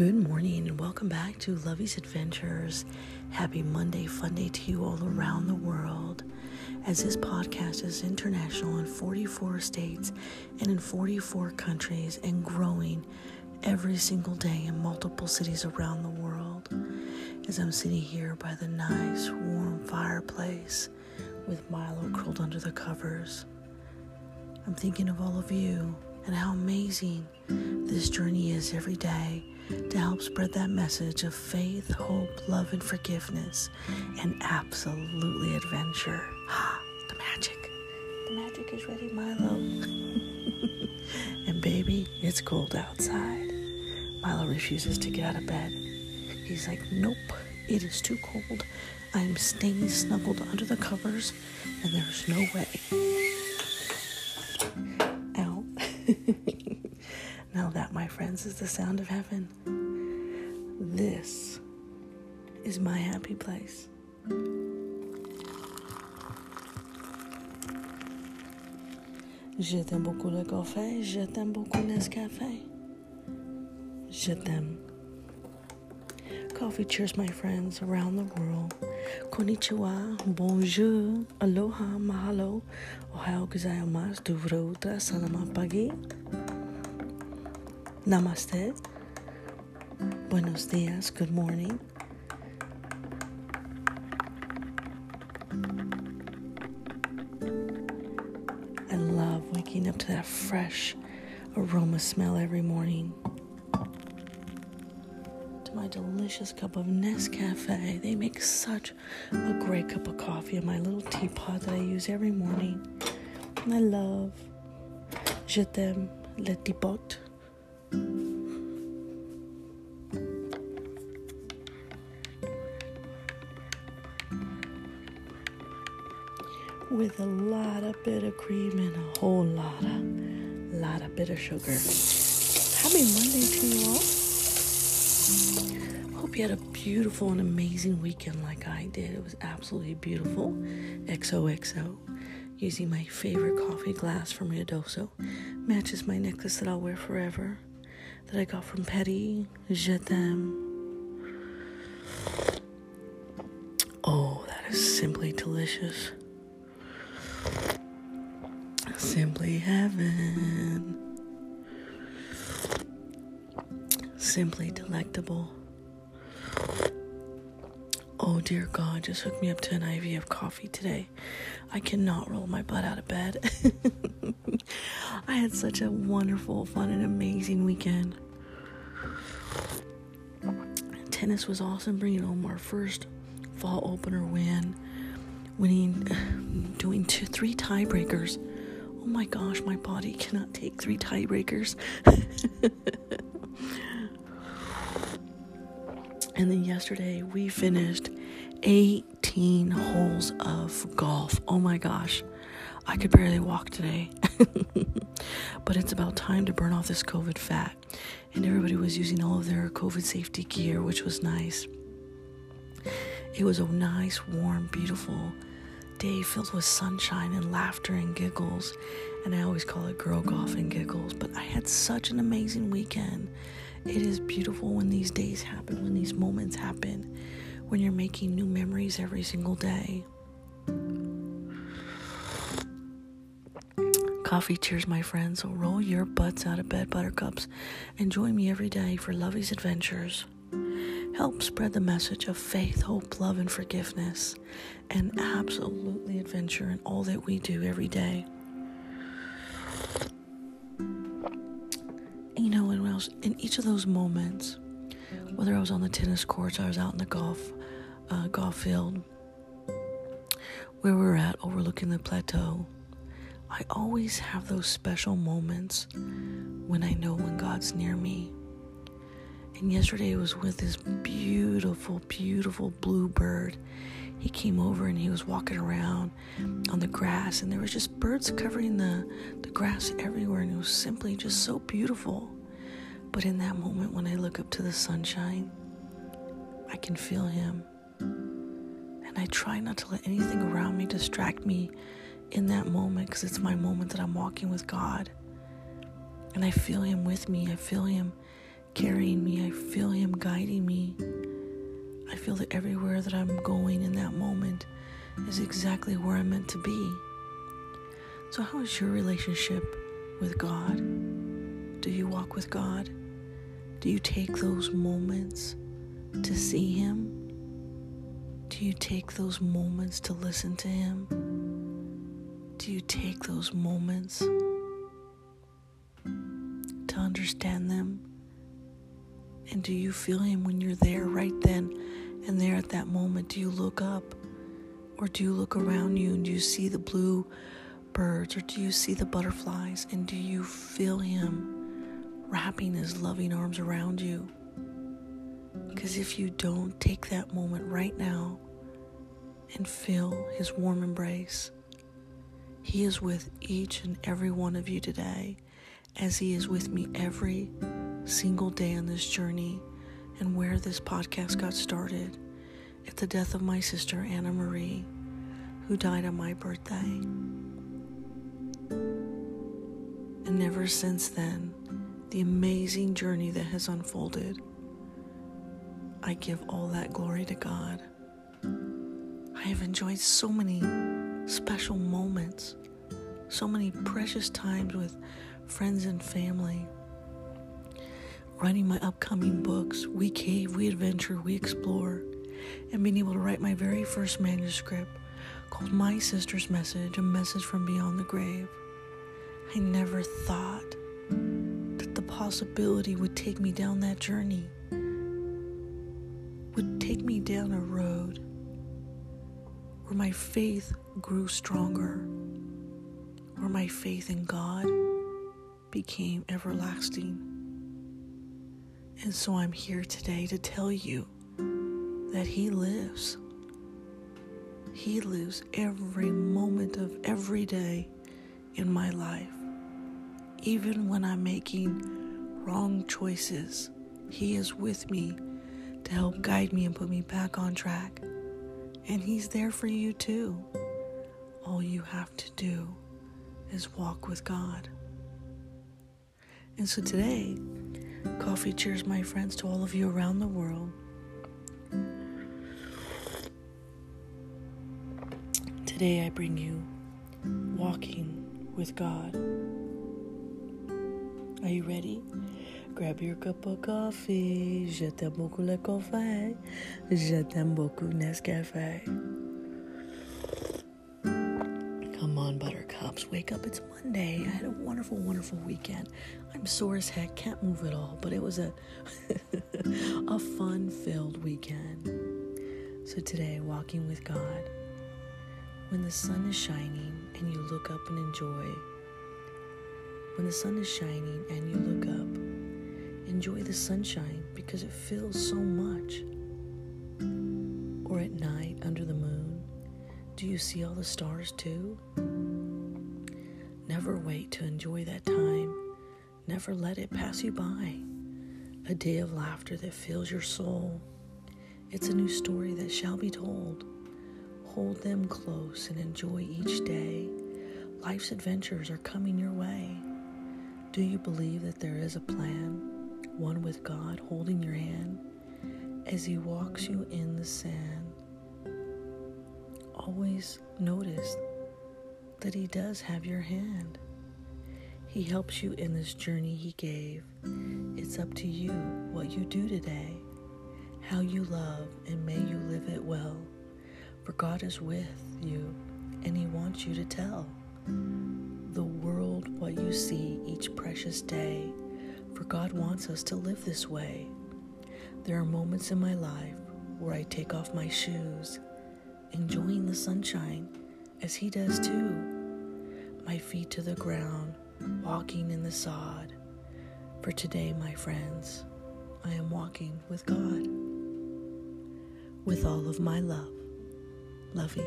Good morning and welcome back to Lovey's Adventures. Happy Monday, fun day to you all around the world. As this podcast is international in 44 states and in 44 countries and growing every single day in multiple cities around the world. As I'm sitting here by the nice warm fireplace with Milo curled under the covers, I'm thinking of all of you and how amazing this journey is every day to help spread that message of faith, hope, love, and forgiveness, and absolutely adventure. Ha! The magic. The magic is ready, Milo. and baby, it's cold outside. Milo refuses to get out of bed. He's like, nope, it is too cold. I am staying snuggled under the covers, and there's no way. Friends, is the sound of heaven. This is my happy place. Je t'aime beaucoup le café, je t'aime beaucoup Nescafé. Je t'aime. Coffee cheers, my friends around the world. Konnichiwa, bonjour, aloha, mahalo, ohayou gozaimasu, duvrouta, salamat pagi. Namaste. Buenos dias, good morning. I love waking up to that fresh aroma smell every morning. To my delicious cup of Nescafe. They make such a great cup of coffee in my little teapot that I use every morning. And I love Je t'aime le teapot. With a lot of bitter cream and a whole lot of lot of bitter sugar. Happy Monday to you all. Hope you had a beautiful and amazing weekend like I did. It was absolutely beautiful. XOXO. Using my favorite coffee glass from Riodoso. Matches my necklace that I'll wear forever. That I got from Petty. Je t'aime. Oh, that is simply delicious. Simply heaven. Simply delectable. Oh dear God, just hook me up to an IV of coffee today. I cannot roll my butt out of bed. I had such a wonderful, fun, and amazing weekend. Tennis was awesome, bringing home our first fall opener win, winning, doing two, three tiebreakers oh my gosh, my body cannot take three tiebreakers. and then yesterday we finished 18 holes of golf. Oh my gosh, I could barely walk today. but it's about time to burn off this COVID fat. And everybody was using all of their COVID safety gear, which was nice. It was a nice, warm, beautiful day filled with sunshine and laughter and giggles. And I always call it girl golf and giggles. But I had such an amazing weekend. It is beautiful when these days happen, when these moments happen, when you're making new memories every single day. Coffee cheers, my friends. So roll your butts out of bed, buttercups, and join me every day for Lovey's adventures help spread the message of faith, hope, love, and forgiveness, and absolutely adventure in all that we do every day. And you know, when I was in each of those moments, whether I was on the tennis courts, I was out in the golf uh, golf field, where we're at overlooking the plateau. I always have those special moments when I know when God's near me and yesterday was with this beautiful, beautiful blue bird. He came over and he was walking around on the grass, and there was just birds covering the, the grass everywhere, and it was simply just so beautiful. But in that moment, when I look up to the sunshine, I can feel him. And I try not to let anything around me distract me in that moment because it's my moment that I'm walking with God. And I feel him with me. I feel him carrying me. I feel Him guiding me. I feel that everywhere that I'm going in that moment is exactly where I'm meant to be. So, how is your relationship with God? Do you walk with God? Do you take those moments to see Him? Do you take those moments to listen to Him? Do you take those moments to understand them? And do you feel Him when you're there right then and there at that moment? Do you look up or do you look around you and do you see the blue birds or do you see the butterflies and do you feel Him wrapping His loving arms around you? Because if you don't take that moment right now and feel His warm embrace, He is with each and every one of you today, as He is with me every single day on this journey and where this podcast got started at the death of my sister Anna Marie, who died on my birthday. And ever since then, the amazing journey that has unfolded, I give all that glory to God. I have enjoyed so many special moments, so many precious times with friends and family. Writing my upcoming books, We Cave, We Adventure, We Explore, and being able to write my very first manuscript called My Sister's Message A Message from Beyond the Grave. I never thought that the possibility would take me down that journey, would take me down a road where my faith grew stronger, where my faith in God became everlasting. And so I'm here today to tell you that He lives. He lives every moment of every day in my life. Even when I'm making wrong choices, He is with me to help guide me and put me back on track. And He's there for you too. All you have to do is walk with God. And so today, coffee cheers, my friends, to all of you around the world. Today, I bring you walking with God. Are you ready? Grab your cup of coffee. Je t'aime beaucoup le café. Je t'aime beaucoup Nescafe. Buttercups. Wake up. It's Monday. I had a wonderful, wonderful weekend. I'm sore as heck. Can't move at all. But it was a, a fun filled weekend. So today, walking with God. When the sun is shining and you look up and enjoy. When the sun is shining and you look up, enjoy the sunshine because it fills so much. Or at night under the moon, do you see all the stars too? Never wait to enjoy that time. Never let it pass you by. A day of laughter that fills your soul. It's a new story that shall be told. Hold them close and enjoy each day. Life's adventures are coming your way. Do you believe that there is a plan, one with God holding your hand as He walks you in the sand? Always notice that He does have your hand. He helps you in this journey He gave. It's up to you what you do today, how you love, and may you live it well. For God is with you, and He wants you to tell the world what you see each precious day. For God wants us to live this way. There are moments in my life where I take off my shoes, enjoying the sunshine as He does too. My feet to the ground, walking in the sod. For today, my friends, I am walking with God. With all of my love. Lovey.